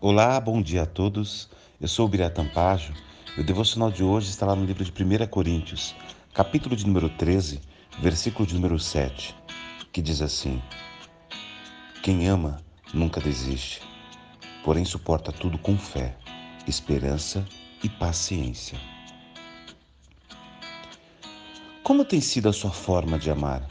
Olá, bom dia a todos. Eu sou o Biratan Pajo. O devocional de hoje está lá no livro de 1 Coríntios, capítulo de número 13, versículo de número 7, que diz assim: Quem ama nunca desiste, porém suporta tudo com fé, esperança e paciência. Como tem sido a sua forma de amar?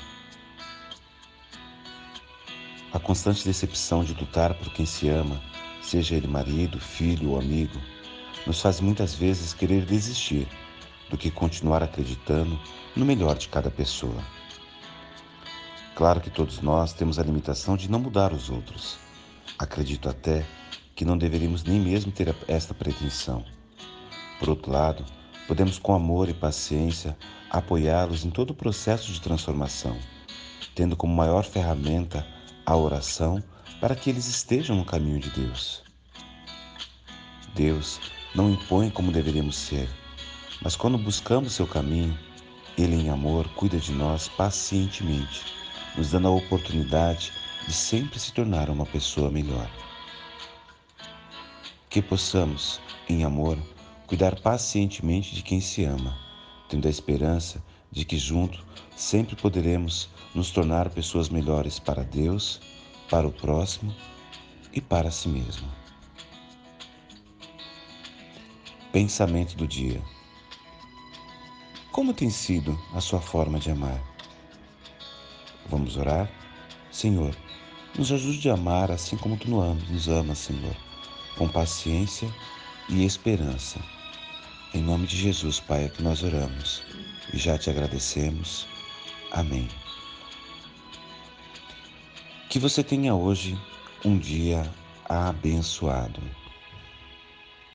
A constante decepção de lutar por quem se ama seja ele marido, filho ou amigo, nos faz muitas vezes querer desistir do que continuar acreditando no melhor de cada pessoa. Claro que todos nós temos a limitação de não mudar os outros. Acredito até que não deveríamos nem mesmo ter esta pretensão. Por outro lado, podemos com amor e paciência apoiá-los em todo o processo de transformação, tendo como maior ferramenta a oração para que eles estejam no caminho de Deus. Deus não impõe como deveríamos ser, mas quando buscamos seu caminho, Ele, em amor, cuida de nós pacientemente, nos dando a oportunidade de sempre se tornar uma pessoa melhor. Que possamos, em amor, cuidar pacientemente de quem se ama, tendo a esperança de que junto sempre poderemos nos tornar pessoas melhores para Deus para o próximo e para si mesmo. Pensamento do dia: Como tem sido a sua forma de amar? Vamos orar? Senhor, nos ajude a amar assim como tu nos amas, Senhor, com paciência e esperança. Em nome de Jesus, Pai, é que nós oramos e já te agradecemos. Amém. Que você tenha hoje um dia abençoado.